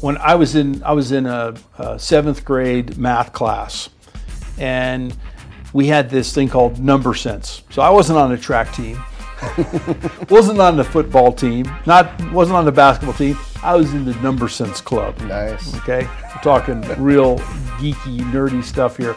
when I was in I was in a, a seventh grade math class, and we had this thing called number sense. So I wasn't on the track team, wasn't on the football team, not wasn't on the basketball team. I was in the number sense club. Nice. Okay, we're talking real geeky, nerdy stuff here.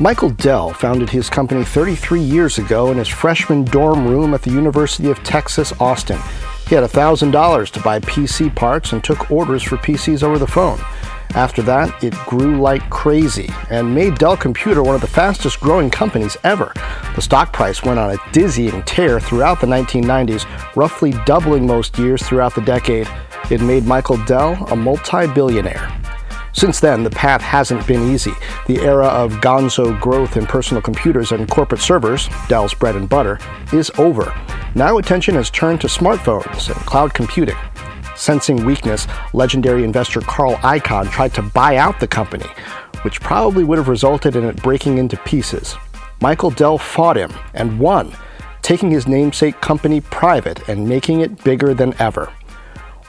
Michael Dell founded his company 33 years ago in his freshman dorm room at the University of Texas, Austin. He had $1,000 to buy PC parts and took orders for PCs over the phone. After that, it grew like crazy and made Dell Computer one of the fastest growing companies ever. The stock price went on a dizzying tear throughout the 1990s, roughly doubling most years throughout the decade. It made Michael Dell a multi billionaire. Since then, the path hasn't been easy. The era of gonzo growth in personal computers and corporate servers, Dell's bread and butter, is over. Now attention has turned to smartphones and cloud computing. Sensing weakness, legendary investor Carl Icahn tried to buy out the company, which probably would have resulted in it breaking into pieces. Michael Dell fought him and won, taking his namesake company private and making it bigger than ever.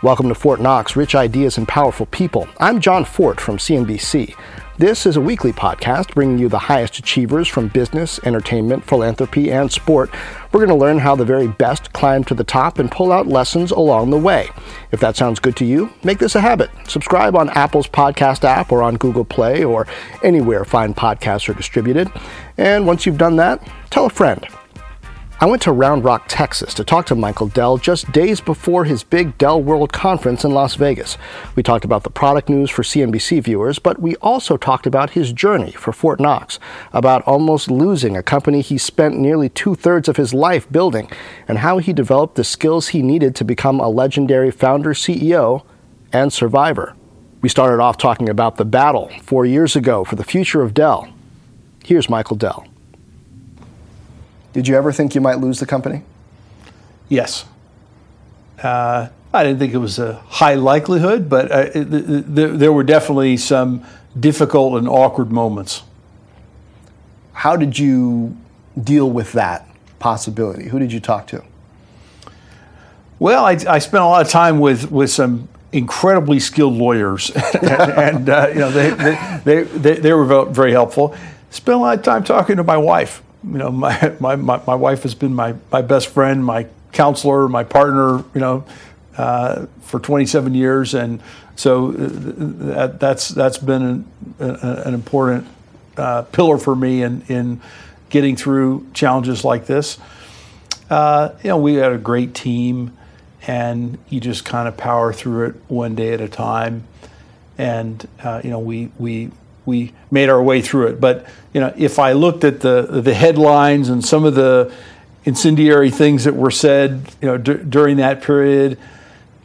Welcome to Fortt Knox Rich Ideas and Powerful People. I'm Jon Fortt from CNBC. This is a weekly podcast bringing you the highest achievers from business, entertainment, philanthropy, and sport. We're going to learn how the very best climb to the top and pull out lessons along the way. If that sounds good to you, make this a habit. Subscribe on Apple's podcast app or on Google Play or anywhere fine podcasts are distributed. And once you've done that, tell a friend. I went to Round Rock, Texas to talk to Michael Dell just days before his big Dell World Conference in Las Vegas. We talked about the product news for CNBC viewers, but we also talked about his journey for Fortt Knox, about almost losing a company he spent nearly two thirds of his life building, and how he developed the skills he needed to become a legendary founder, CEO, and survivor. We started off talking about the battle four years ago for the future of Dell. Here's Michael Dell. Did you ever think you might lose the company? Yes. Uh, I didn't think it was a high likelihood, but uh, it, there were definitely some difficult and awkward moments. How did you deal with that possibility? Who did you talk to? Well, I, I spent a lot of time with, with some incredibly skilled lawyers, and, and uh, you know they, they, they, they, were very helpful. Spent a lot of time talking to my wife you know, my, my, my, my, wife has been my, my best friend, my counselor, my partner, you know, uh, for 27 years. And so uh, that, that's, that's been an, an important uh, pillar for me in, in getting through challenges like this. Uh, you know, we had a great team and you just kind of power through it one day at a time. And, uh, you know, we, we, we made our way through it. But you know, if I looked at the the headlines and some of the incendiary things that were said, you know, d- during that period,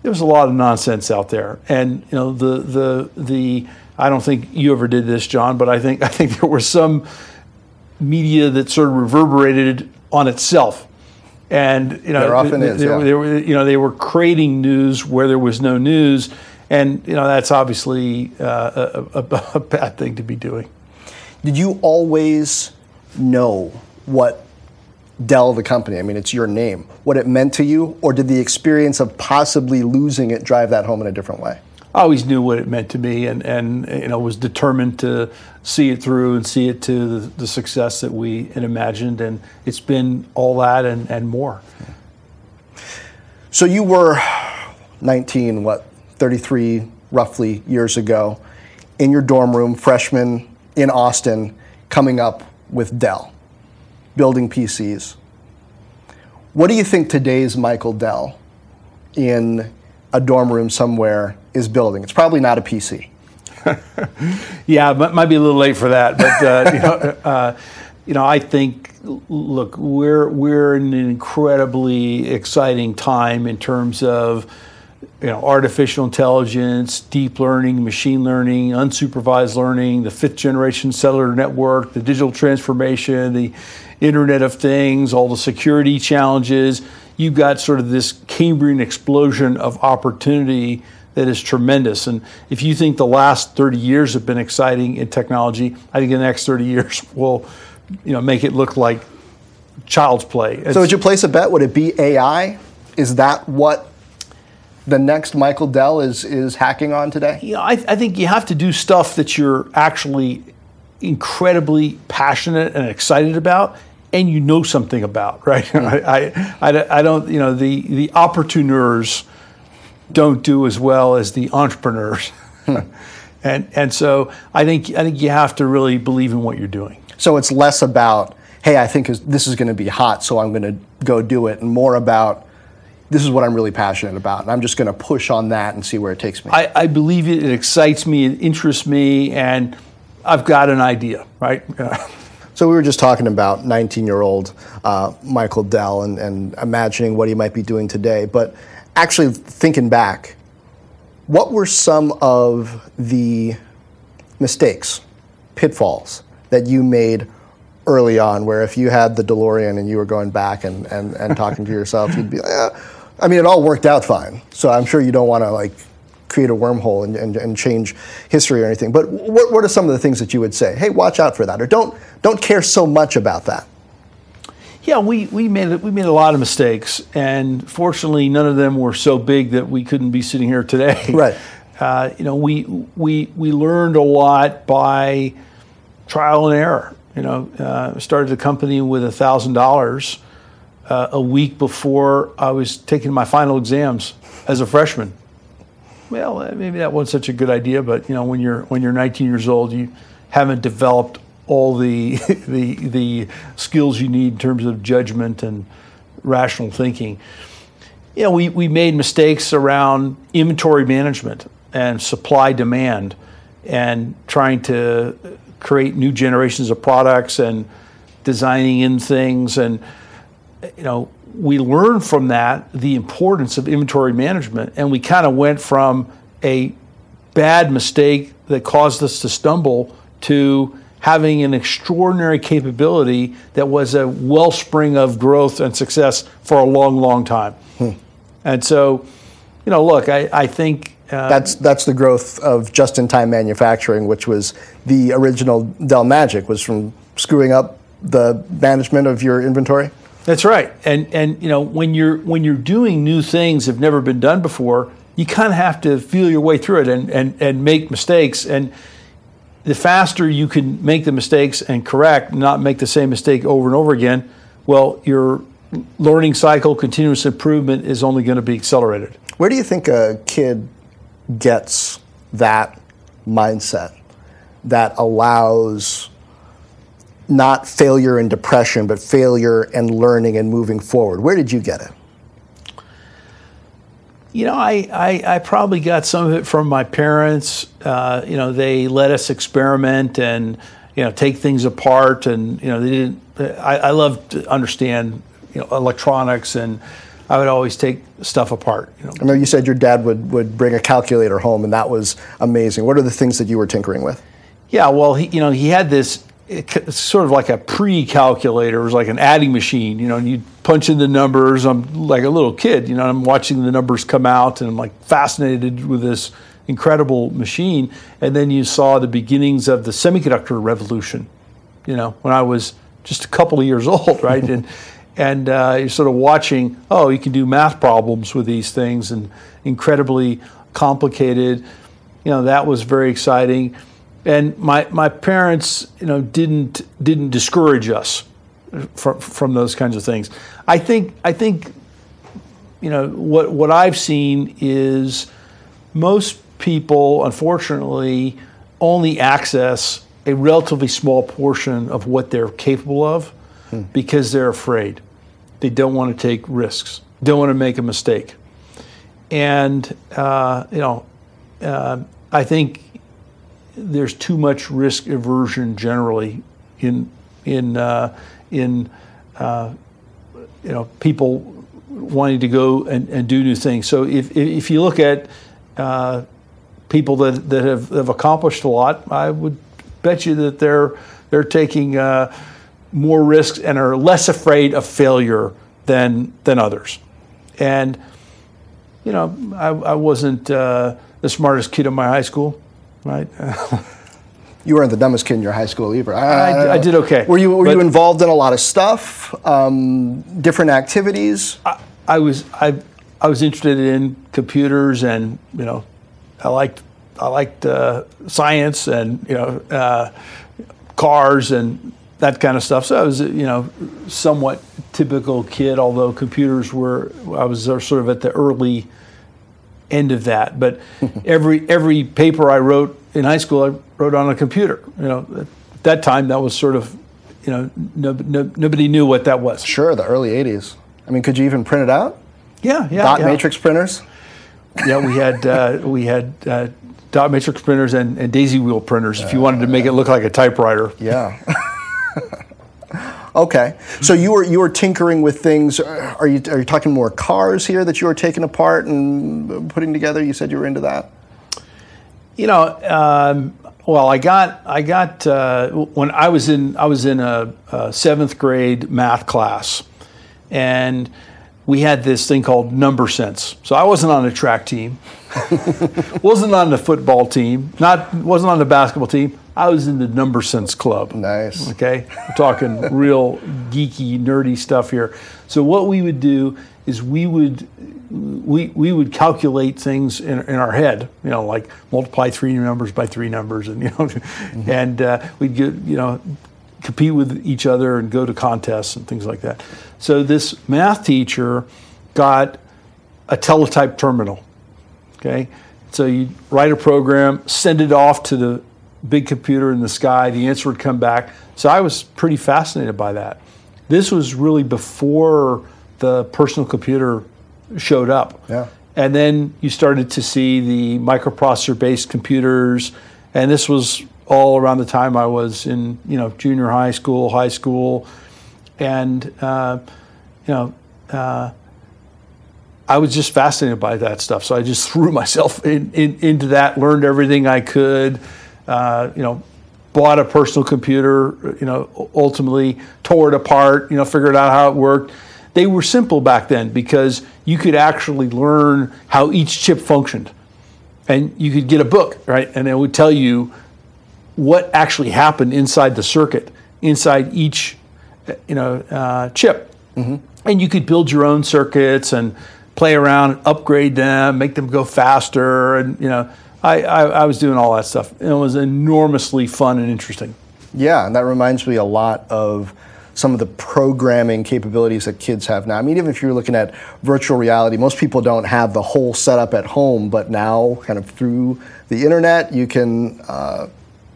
there was a lot of nonsense out there. And you know, the the the I don't think you ever did this, Jon, but I think I think there was some media that sort of reverberated on itself. And you know, there often they, is. They, yeah. they were, you know, they were creating news where there was no news and you know that's obviously uh, a, a, a, bad thing to be doing. Did you always know what Dell, the company, I mean, it's your name, what it meant to you, or did the experience of possibly losing it drive that home in a different way? I always knew what it meant to me, and, and you know was determined to see it through and see it to the, the success that we had imagined, and it's been all that and, and more. So you were 19, what 33 roughly years ago in your dorm room, freshman in Austin, coming up with Dell, building PCs. What do you think today's Michael Dell in a dorm room somewhere is building? It's probably not a PC. yeah, it might be a little late for that, but uh, you, know, uh, you know, I think look, we're we're in an incredibly exciting time in terms of you know, artificial intelligence, deep learning, machine learning, unsupervised learning, the fifth generation cellular network, the digital transformation, the Internet of Things, all the security challenges. You've got sort of this Cambrian explosion of opportunity that is tremendous. And if you think the last 30 years have been exciting in technology, I think the next 30 years will, you know, make it look like child's play. It's, so would you place a bet? Would it be AI? Is that what the next Michael Dell is is hacking on today? Know, I, I think you have to do stuff that you're actually incredibly passionate and excited about and you know something about, right? Mm. I, I, I, don't, you know, the, the opportuneurs don't do as well as the entrepreneurs. Hmm. and, and so I think, I think you have to really believe in what you're doing. So it's less about, hey, I think this is going to be hot, so I'm going to go do it, and more about, this is what I'm really passionate about, and I'm just going to push on that and see where it takes me. I, I believe it, it excites me, it interests me, and I've got an idea, right? so we were just talking about 19-year-old uh, Michael Dell and, and imagining what he might be doing today, but actually thinking back, what were some of the mistakes, pitfalls that you made early on where if you had the DeLorean and you were going back and, and, and talking to yourself, you'd be like, eh. I mean, it all worked out fine. So I'm sure you don't want to like create a wormhole and, and, and change history or anything. But what, what are some of the things that you would say? Hey, watch out for that, or don't don't care so much about that. Yeah, we, we made we made a lot of mistakes, and fortunately, none of them were so big that we couldn't be sitting here today. Right. Uh, you know, we we we learned a lot by trial and error. You know, uh, started the company with a thousand dollars uh, a week before I was taking my final exams as a freshman well, uh, maybe that wasn't such a good idea, but you know, when you're when you're 19 years old, you haven't developed all the the the skills you need in terms of judgment and rational thinking. You know, we, we made mistakes around inventory management and supply demand and trying to create new generations of products and designing in things and you know we learned from that the importance of inventory management, and we kind of went from a bad mistake that caused us to stumble to having an extraordinary capability that was a wellspring of growth and success for a long, long time. Hmm. And so, you know, look, I, I think uh, that's that's the growth of just-in-time manufacturing, which was the original Dell Magic, was from screwing up the management of your inventory. That's right. And and you know when you're when you're doing new things that have never been done before, you kind of have to feel your way through it and, and, and make mistakes. And the faster you can make the mistakes and correct, not make the same mistake over and over again, well, your learning cycle, continuous improvement is only going to be accelerated. Where do you think a kid gets that mindset that allows not failure and depression, but failure and learning and moving forward. Where did you get it? You know, I, I, I probably got some of it from my parents. Uh, you know, they let us experiment and, you know, take things apart. And, you know, they didn't, I, I love to understand, you know, electronics and I would always take stuff apart. You know. I know you said your dad would, would bring a calculator home and that was amazing. What are the things that you were tinkering with? Yeah, well, he, you know, he had this it's sort of like a pre-calculator. It was like an adding machine, you know, and you punch in the numbers. I'm like a little kid, you know, I'm watching the numbers come out and I'm like fascinated with this incredible machine. And then you saw the beginnings of the semiconductor revolution, you know, when I was just a couple of years old, right? and and uh, you're sort of watching, oh, you can do math problems with these things and incredibly complicated. You know, that was very exciting and my my parents, you know, didn't didn't discourage us from from those kinds of things. I think I think, you know, what what I've seen is most people, unfortunately, only access a relatively small portion of what they're capable of hmm. because they're afraid. They don't want to take risks. Don't want to make a mistake. And uh, you know, uh, I think there's too much risk aversion generally in in uh, in uh, you know people wanting to go and, and, do new things. So if if you look at uh, people that, that have, have accomplished a lot, I would bet you that they're they're taking uh, more risks and are less afraid of failure than than others. And you know, I, I wasn't uh, the smartest kid in my high school right? you weren't the dumbest kid in your high school either. I, I, I did okay. Were you were you involved in a lot of stuff, um, different activities? I, I was I I was interested in computers, and you know, I liked I liked uh, science, and you know, uh, cars, and that kind of stuff. So I was, you know, somewhat typical kid, although computers were, I was sort of at the early end of that. But every every paper I wrote in high school, I wrote on a computer. You know, at that time, that was sort of, you know, no, no, nobody knew what that was. Sure, the early '80s. I mean, could you even print it out? Yeah, yeah. Dot yeah. matrix printers. Yeah, we had uh, we had uh, dot matrix printers and, and daisy wheel printers. if you wanted to make it look like a typewriter. Yeah. okay, so you were you were tinkering with things. Are you are you talking more cars here that you were taking apart and putting together? You said you were into that. You know, um, well, I got I got uh, when I was in I was in a, a seventh grade math class, and we had this thing called number sense. So I wasn't on a track team, wasn't on the football team, not wasn't on the basketball team. I was in the number sense club. Nice. Okay, we're talking real geeky, nerdy stuff here. So what we would do is we would we, we would calculate things in, in our head, you know, like multiply three numbers by three numbers, and you know, mm-hmm. and uh, we'd get you know compete with each other and go to contests and things like that. So this math teacher got a teletype terminal. Okay, so you write a program, send it off to the big computer in the sky. The answer would come back. So I was pretty fascinated by that. This was really before the personal computer showed up. Yeah. And then you started to see the microprocessor based computers, and this was all around the time I was in you know junior high school, high school, and uh, you know uh, I was just fascinated by that stuff. So I just threw myself in, in, into that, learned everything I could. Uh, you know, bought a personal computer. You know, ultimately tore it apart. You know, figured out how it worked. They were simple back then because you could actually learn how each chip functioned, and you could get a book, right, and it would tell you what actually happened inside the circuit, inside each you know uh, chip, mm-hmm. and you could build your own circuits and play around, upgrade them, make them go faster, and you know. I, I, I was doing all that stuff. And It was enormously fun and interesting. Yeah, and that reminds me a lot of some of the programming capabilities that kids have now. I mean, even if you're looking at virtual reality, most people don't have the whole setup at home, but now, kind of through the internet, you can uh,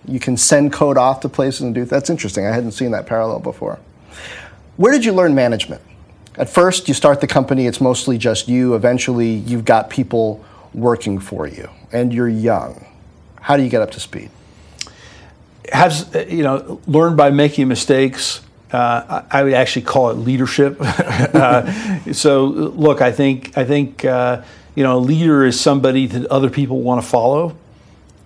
you can send code off to places and do. That's interesting. I hadn't seen that parallel before. Where did you learn management? At first, you start the company. It's mostly just you. Eventually, you've got people working for you, and you're young. How do you get up to speed? Has you know learned by making mistakes. Uh, I would actually call it leadership. uh, so look, I think I think uh, you know a leader is somebody that other people want to follow.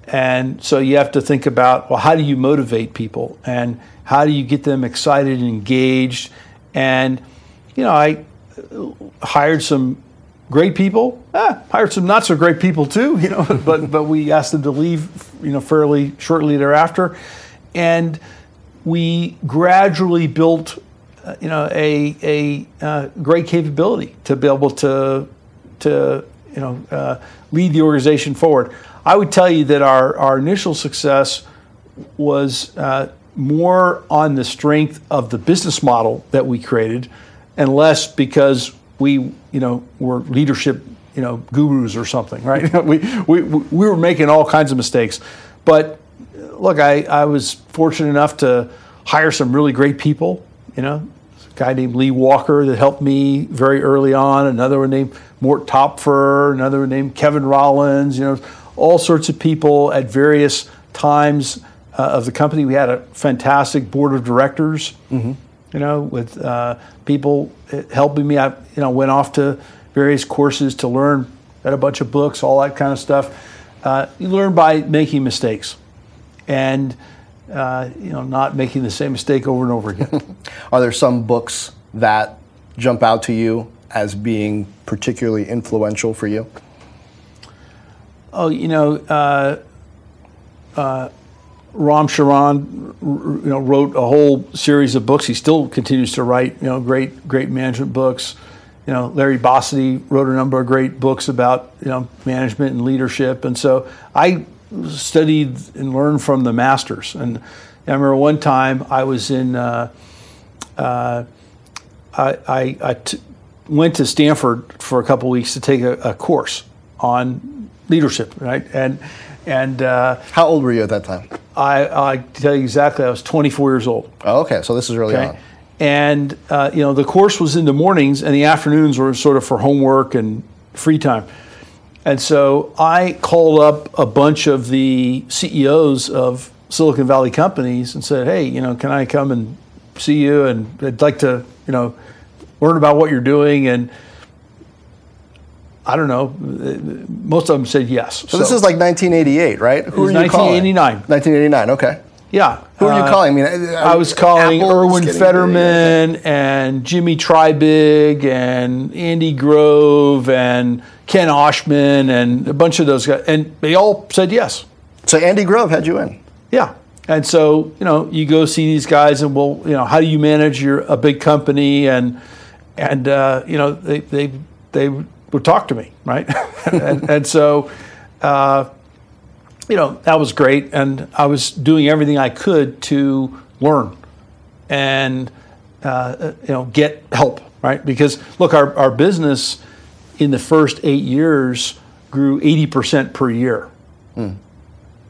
And so you have to think about well, how do you motivate people and how do you get them excited and engaged? And you know, I hired some great people, ah, hired some not so great people too. You know, but but we asked them to leave, you know, fairly shortly thereafter, and we gradually built, uh, you know, a a uh, great capability to be able to to you know uh, lead the organization forward. I would tell you that our, our initial success was uh, more on the strength of the business model that we created and less because we, you know, were leadership, you know, gurus or something, right? we, we, we were making all kinds of mistakes. But look, I, I was fortunate enough to hire some really great people, you know, a guy named Lee Walker that helped me very early on, another one named Mort Topfer, another one named Kevin Rollins, you know, all sorts of people at various times uh, of the company. We had a fantastic board of directors, mm-hmm. You know, with uh, people helping me. I, you know, went off to various courses to learn, read a bunch of books, all that kind of stuff. Uh, you learn by making mistakes, and uh, you know, not making the same mistake over and over again. Are there some books that jump out to you as being particularly influential for you? Oh, you know, uh, uh, Ram Charan, you know, wrote a whole series of books. He still continues to write, you know, great, great management books. you know, Larry Bossidy wrote a number of great books about you know management and leadership, and so I studied and learned from the masters. And I remember one time I was in, uh, uh, I, I, I t- went to Stanford for a couple weeks to take a, a, course on leadership, right? And and uh, how old were you at that time? I I tell you exactly. I was 24 years old. Oh, okay, so this is early okay? on. And uh, you know, the course was in the mornings, and the afternoons were sort of for homework and free time. And so I called up a bunch of the CEOs of Silicon Valley companies and said, "Hey, you know, can I come and see you? And I'd like to, you know, learn about what you're doing." And I don't know. Most of them said yes. So, so this is like 1988, right? Who are you 1989. 1989. Okay. Yeah. Who are you uh, calling? I mean, I, I was calling Erwin Fetterman and Jimmy Treybig and Andy Grove and Ken Oshman and a bunch of those guys, and they all said yes. So Andy Grove had you in. Yeah. And so, you know, you go see these guys and well, you know, how do you manage your a big company and and uh, you know, they they they would talk to me, right? and, and, so uh, you know, that was great and I was doing everything I could to learn and uh, you know, get help, right? Because look, our, our business in the first eight years grew 80% per year. Mm.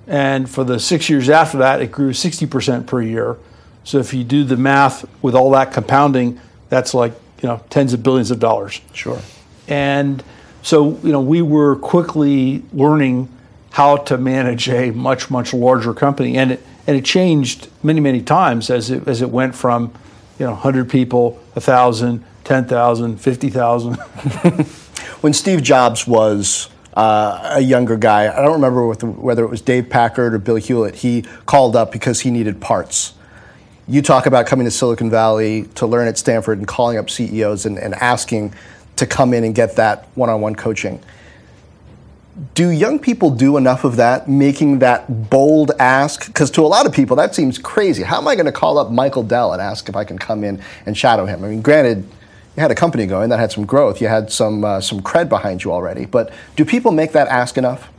And for the six years after that, it grew 60% per year. So if you do the math with all that compounding, that's like, you know, tens of billions of dollars. Sure. And so, you know, we were quickly learning how to manage a much, much larger company. And it, and it changed many, many times as it, as it went from, you know, 100 people, 1,000, 10,000, 50,000. when Steve Jobs was uh, a younger guy, I don't remember whether it was Dave Packard or Bill Hewlett, he called up because he needed parts. You talk about coming to Silicon Valley to learn at Stanford and calling up CEOs and, and asking to come in and get that one on one coaching. Do young people do enough of that, making that bold ask? Because to a lot of people, that seems crazy. How am I going to call up Michael Dell and ask if I can come in and shadow him? I mean, granted, you had a company going that had some growth, you had some uh, some cred behind you already. But do people make that ask enough?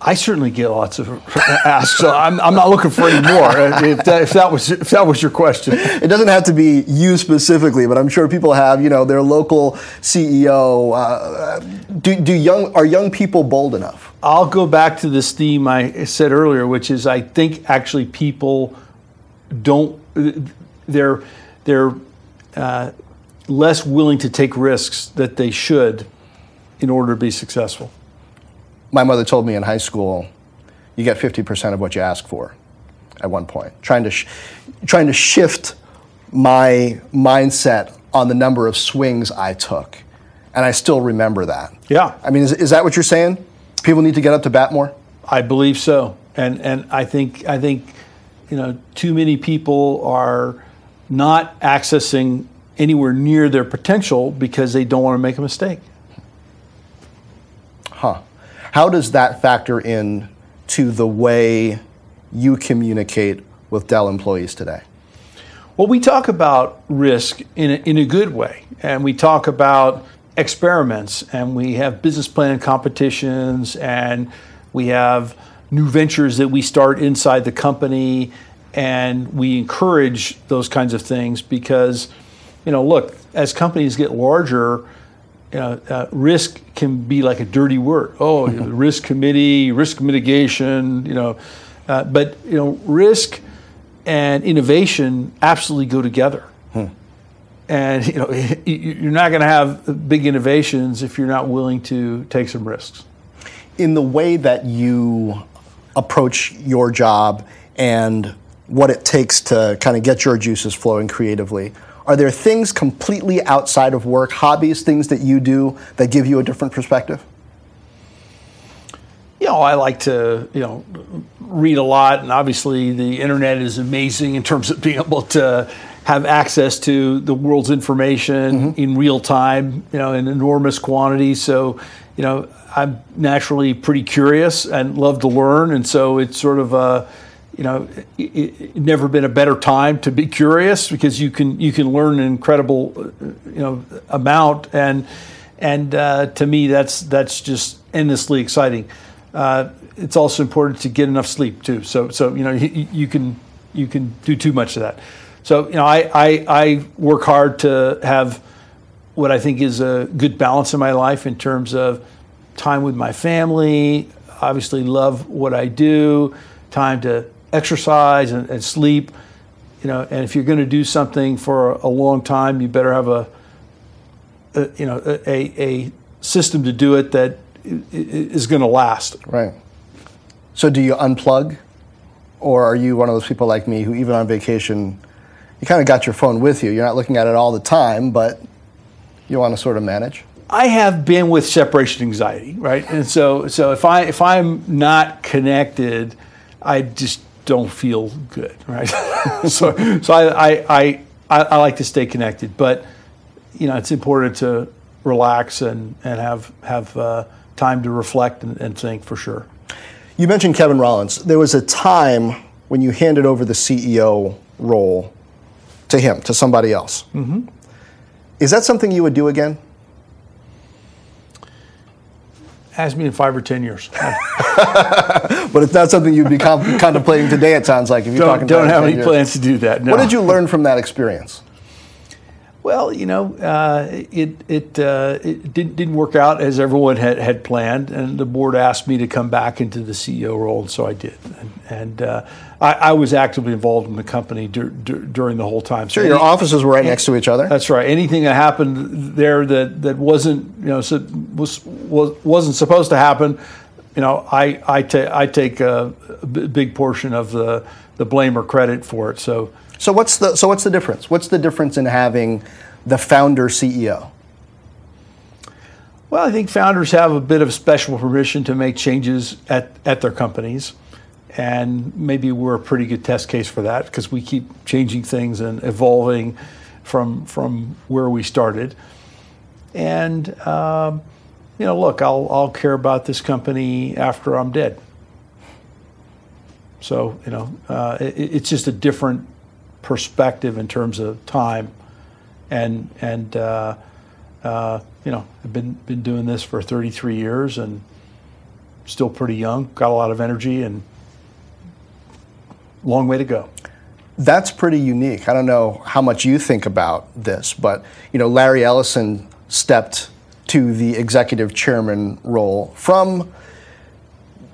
I certainly get lots of asks, so I'm, I'm not looking for any more. If that, if that was if that was your question, it doesn't have to be you specifically, but I'm sure people have you know their local CEO. Uh, do, do young are young people bold enough? I'll go back to this theme I said earlier, which is I think actually people don't they're they're uh, less willing to take risks that they should in order to be successful. My mother told me in high school, you get 50% of what you ask for at one point, trying to, sh- trying to shift my mindset on the number of swings I took. And I still remember that. Yeah. I mean, is, is that what you're saying? People need to get up to bat more? I believe so. And, and I think, I think, you know, too many people are not accessing anywhere near their potential because they don't want to make a mistake. Huh. How does that factor in to the way you communicate with Dell employees today? Well, we talk about risk in a, in a good way, and we talk about experiments, and we have business plan competitions, and we have new ventures that we start inside the company, and we encourage those kinds of things because, you know, look, as companies get larger, you know, uh, risk can be like a dirty word. Oh, risk committee, risk mitigation, you know, uh, but you know, risk and innovation absolutely go together. Hmm. And you know, you're not going to have big innovations if you're not willing to take some risks. In the way that you approach your job and what it takes to kind of get your juices flowing creatively. Are there things completely outside of work, hobbies, things that you do that give you a different perspective? You know, I like to, you know, read a lot, and obviously the internet is amazing in terms of being able to have access to the world's information mm-hmm. in real time, you know, in enormous quantities. So, you know, I'm naturally pretty curious and love to learn, and so it's sort of a you know, it, it, never been a better time to be curious because you can you can learn an incredible, uh, you know, amount and and uh, to me that's that's just endlessly exciting. Uh, it's also important to get enough sleep too. So so you know you, you can you can do too much of that. So you know I, I I work hard to have what I think is a good balance in my life in terms of time with my family. Obviously, love what I do. Time to exercise and, and sleep. You know, and if you're going to do something for a long time, you better have a, a you know a, a system to do it that is going to last. Right. So, do you unplug, or are you one of those people like me who, even on vacation, you kind of got your phone with you? You're not looking at it all the time, but you want to sort of manage. I have been with separation anxiety, right? And so, so if I if I'm not connected, I just don't feel good, right? so, so I, I, I, I, like to stay connected, but you know, it's important to relax and, and have have uh, time to reflect and, and think for sure. You mentioned Kevin Rollins. There was a time when you handed over the CEO role to him, to somebody else. Mm-hmm. Is that something you would do again? Ask me in five or ten years. but it's not something you'd be contemplating today. It sounds like if you're don't, talking. Don't have any years. plans to do that. No. What did you learn from that experience? Well, you know, uh, it it, uh, it didn't, didn't work out as everyone had, had planned, and the board asked me to come back into the CEO role, and so I did. And, and uh, I, I, was actively involved in the company dur- dur- during the whole time. Sure, your offices were right next to each other. That's right. Anything that happened there that, that wasn't you know was, was wasn't supposed to happen, you know, I I, ta- I take a, a big portion of the the blame or credit for it. So. So what's the so what's the difference? What's the difference in having the founder CEO? Well, I think founders have a bit of special permission to make changes at, at their companies. And maybe we're a pretty good test case for that because we keep changing things and evolving from, from where we started. And, um, you know, look, I'll, I'll care about this company after I'm dead. So, you know, uh, it, it's just a different perspective in terms of time, and and uh, uh, you know I've been been doing this for 33 years and still pretty young, got a lot of energy and long way to go. That's pretty unique. I don't know how much you think about this, but you know Larry Ellison stepped to the executive chairman role from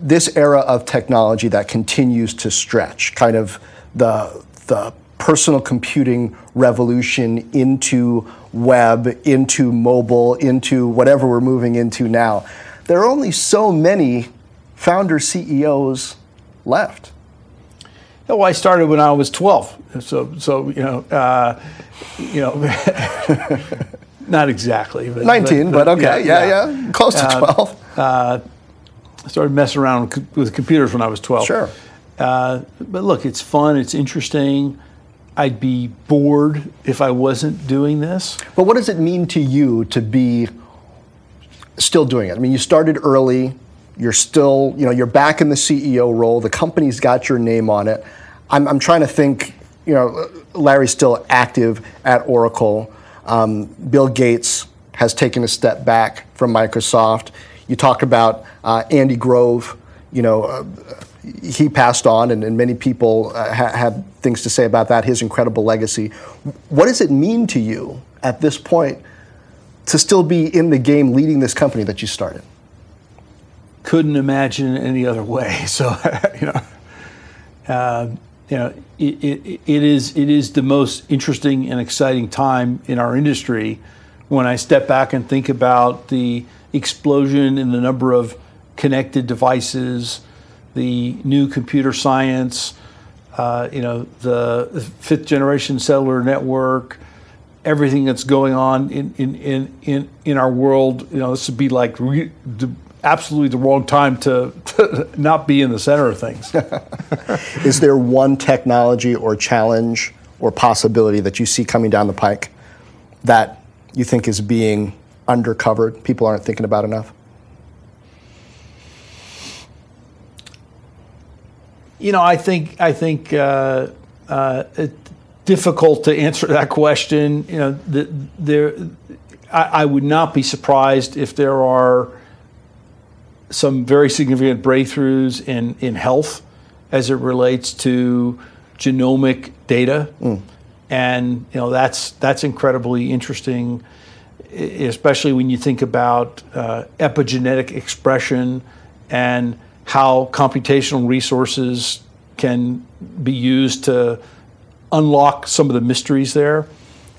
this era of technology that continues to stretch, kind of the the personal computing revolution into web, into mobile, into whatever we're moving into now. There are only so many founder CEOs left. Well, I started when I was 12, so so you know, uh, you know, not exactly, but 19, but, but, but okay, yeah, yeah, yeah, close to uh, 12. Uh, I started messing around with computers when I was 12. Sure. Uh, but look, it's fun, it's interesting. I'd be bored if I wasn't doing this. But what does it mean to you to be still doing it? I mean, you started early. You're still, you know, you're back in the CEO role. The company's got your name on it. I'm, I'm trying to think, you know, Larry's still active at Oracle. Um, Bill Gates has taken a step back from Microsoft. You talk about uh, Andy Grove, you know, uh, he passed on, and, and many people uh, ha- have things to say about that, his incredible legacy. What does it mean to you at this point to still be in the game leading this company that you started? Couldn't imagine any other way. So, you know, uh, you know, it, it, is it is the most interesting and exciting time in our industry when I step back and think about the explosion in the number of connected devices, the new computer science, uh, you know, the fifth generation cellular network, everything that's going on in, in, in, in, in our world. You know, this would be like re- the, absolutely the wrong time to, to not be in the center of things. Is there one technology or challenge or possibility that you see coming down the pike that you think is being undercovered, people aren't thinking about enough? You know, I think I think uh, uh, it's difficult to answer that question. You know, the, there, I, I would not be surprised if there are some very significant breakthroughs in in health as it relates to genomic data, mm. and you know that's that's incredibly interesting, especially when you think about uh, epigenetic expression and how computational resources can be used to unlock some of the mysteries there.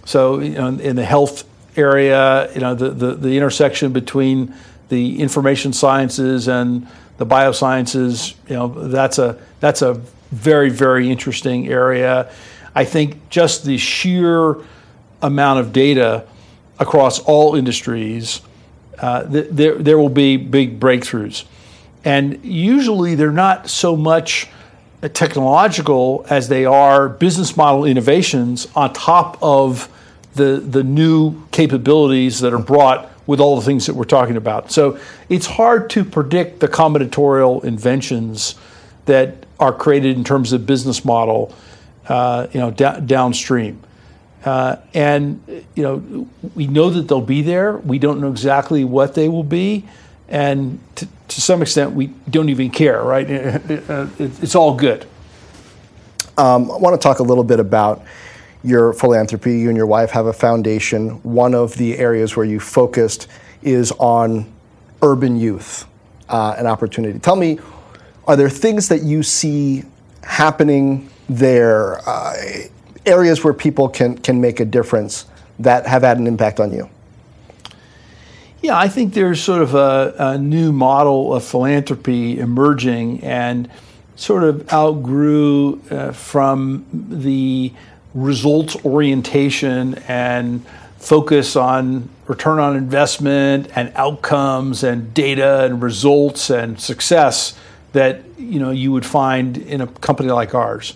So, you know, in the health area, you know, the, the, the intersection between the information sciences and the biosciences, you know, that's a that's a very very interesting area. I think just the sheer amount of data across all industries, uh, th- there there will be big breakthroughs. And usually they're not so much technological as they are business model innovations on top of the, the new capabilities that are brought with all the things that we're talking about. So it's hard to predict the combinatorial inventions that are created in terms of business model, uh, you know, downstream. Uh, and you know, we know that they'll be there. We don't know exactly what they will be, and to, to some extent, we don't even care, right? it's all good. Um, I want to talk a little bit about your philanthropy. You and your wife have a foundation. One of the areas where you focused is on urban youth uh, and opportunity. Tell me, are there things that you see happening there, uh, areas where people can, can make a difference that have had an impact on you? Yeah, I think there's sort of a, a, new model of philanthropy emerging and sort of outgrew uh, from the results orientation and focus on return on investment and outcomes and data and results and success that you know you would find in a company like ours.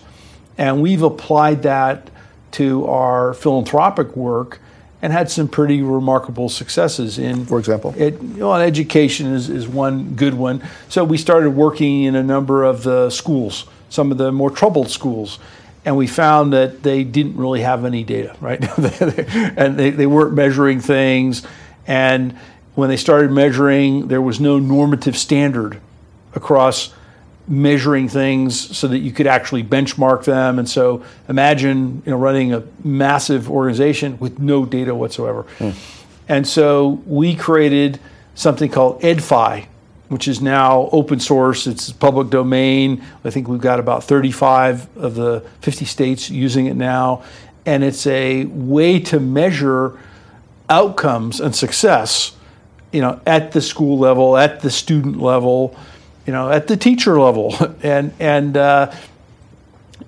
And we've applied that to our philanthropic work and had some pretty remarkable successes in. For example, it, you know, education is, is one good one. So we started working in a number of the schools, some of the more troubled schools, and we found that they didn't really have any data, right? and they, they weren't measuring things. And when they started measuring, there was no normative standard across measuring things so that you could actually benchmark them. And so imagine you know running a massive organization with no data whatsoever. Mm. And so we created something called EdFi, which is now open source. It's public domain. I think we've got about 35 of the 50 states using it now. And it's a way to measure outcomes and success, you know, at the school level, at the student level, you know, at the teacher level, and and uh,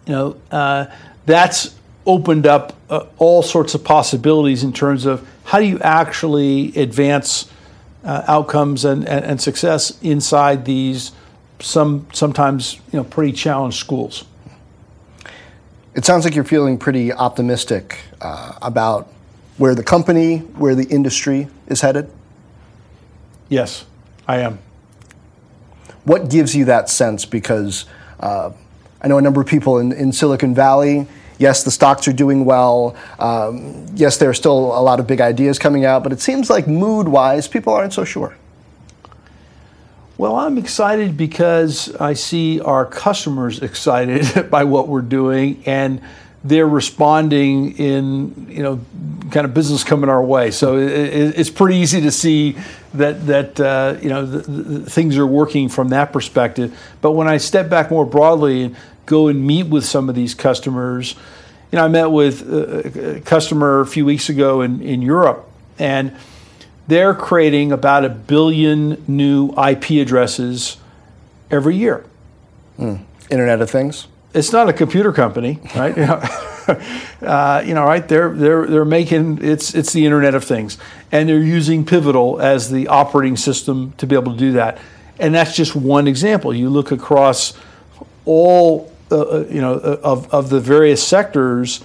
you know uh, that's opened up uh, all sorts of possibilities in terms of how do you actually advance uh, outcomes and, and, and, success inside these some sometimes you know pretty challenged schools. It sounds like you're feeling pretty optimistic uh, about where the company, where the industry is headed. Yes, I am. What gives you that sense? Because uh, I know a number of people in, in Silicon Valley. Yes, the stocks are doing well. Um, yes, there are still a lot of big ideas coming out, but it seems like mood wise, people aren't so sure. Well, I'm excited because I see our customers excited by what we're doing and they're responding in you know kind of business coming our way. So it's pretty easy to see that that uh, you know the, the things are working from that perspective. But when I step back more broadly go and meet with some of these customers, you know, I met with a customer a few weeks ago in, in Europe, and they're creating about a billion new IP addresses every year. Mm. Internet of Things it's not a computer company, right? you, know, uh, you know, right? They're they're they're making it's it's the Internet of Things, and they're using Pivotal as the operating system to be able to do that. And that's just one example. You look across all uh, uh you know uh, of of the various sectors,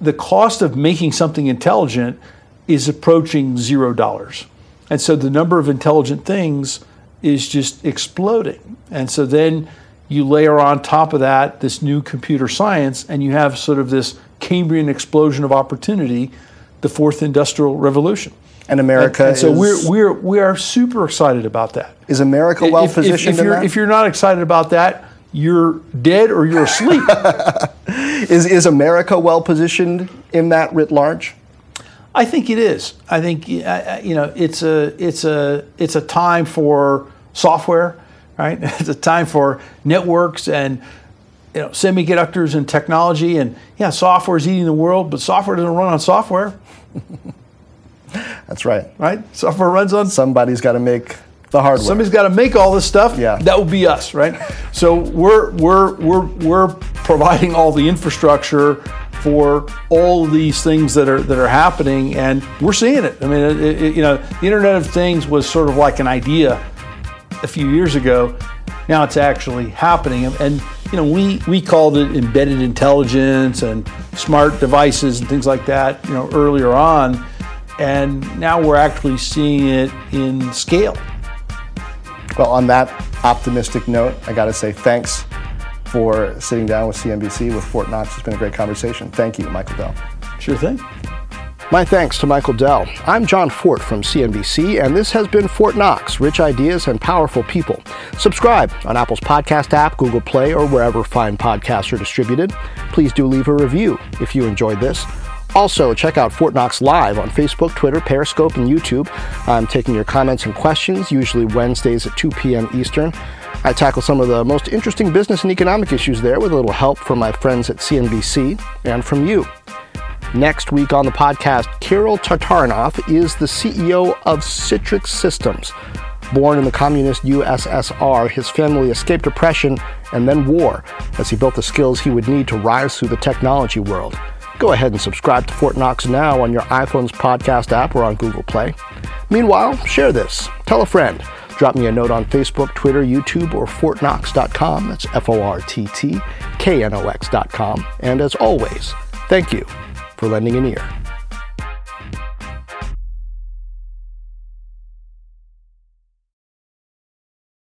the cost of making something intelligent is approaching zero dollars, and so the number of intelligent things is just exploding. And so then you layer on top of that this new computer science, and you have sort of this Cambrian explosion of opportunity, the fourth industrial revolution. And America and, and so is, we're, we're, we are super excited about that. Is America well if, positioned if, if, you're, that? if you're not excited about that, you're dead or you're asleep. is, is America well positioned in that writ large? I think it is. I think you know it's a it's a it's a time for software, right? It's a time for networks and you know semiconductors and technology and yeah, software is eating the world, but software doesn't run on software. That's right. Right? Software runs on somebody's got to make the hardware. Somebody's got to make all this stuff. Yeah. That would be us, right? so we're we're we're we're providing all the infrastructure for all these things that are that are happening, and we're seeing it. I mean, it, it, you know, the Internet of Things was sort of like an idea a few years ago. Now it's actually happening, and, and you know, we we called it embedded intelligence and smart devices and things like that. You know, earlier on, and now we're actually seeing it in scale. Well, on that optimistic note, I got to say thanks for sitting down with CNBC with Fortt Knox. It's been a great conversation. Thank you, Michael Dell. Sure thing. My thanks to Michael Dell. I'm Jon Fortt from CNBC, and this has been Fortt Knox Rich Ideas and Powerful People. Subscribe on Apple's podcast app, Google Play, or wherever fine podcasts are distributed. Please do leave a review if you enjoyed this. Also, check out Fortt Knox Live on Facebook, Twitter, Periscope, and YouTube. I'm taking your comments and questions, usually Wednesdays at 2 p.m. Eastern. I tackle some of the most interesting business and economic issues there with a little help from my friends at CNBC and from you. Next week on the podcast, Kirill Tatarinov is the CEO of Citrix Systems. Born in the communist USSR, his family escaped oppression and then war as he built the skills he would need to rise through the technology world. Go ahead and subscribe to Fortt Knox now on your iPhone's podcast app or on Google Play. Meanwhile, share this. Tell a friend. Drop me a note on Facebook, Twitter, YouTube, or forttknox.com. That's F O R T T K N O X.com. And as always, thank you for lending an ear.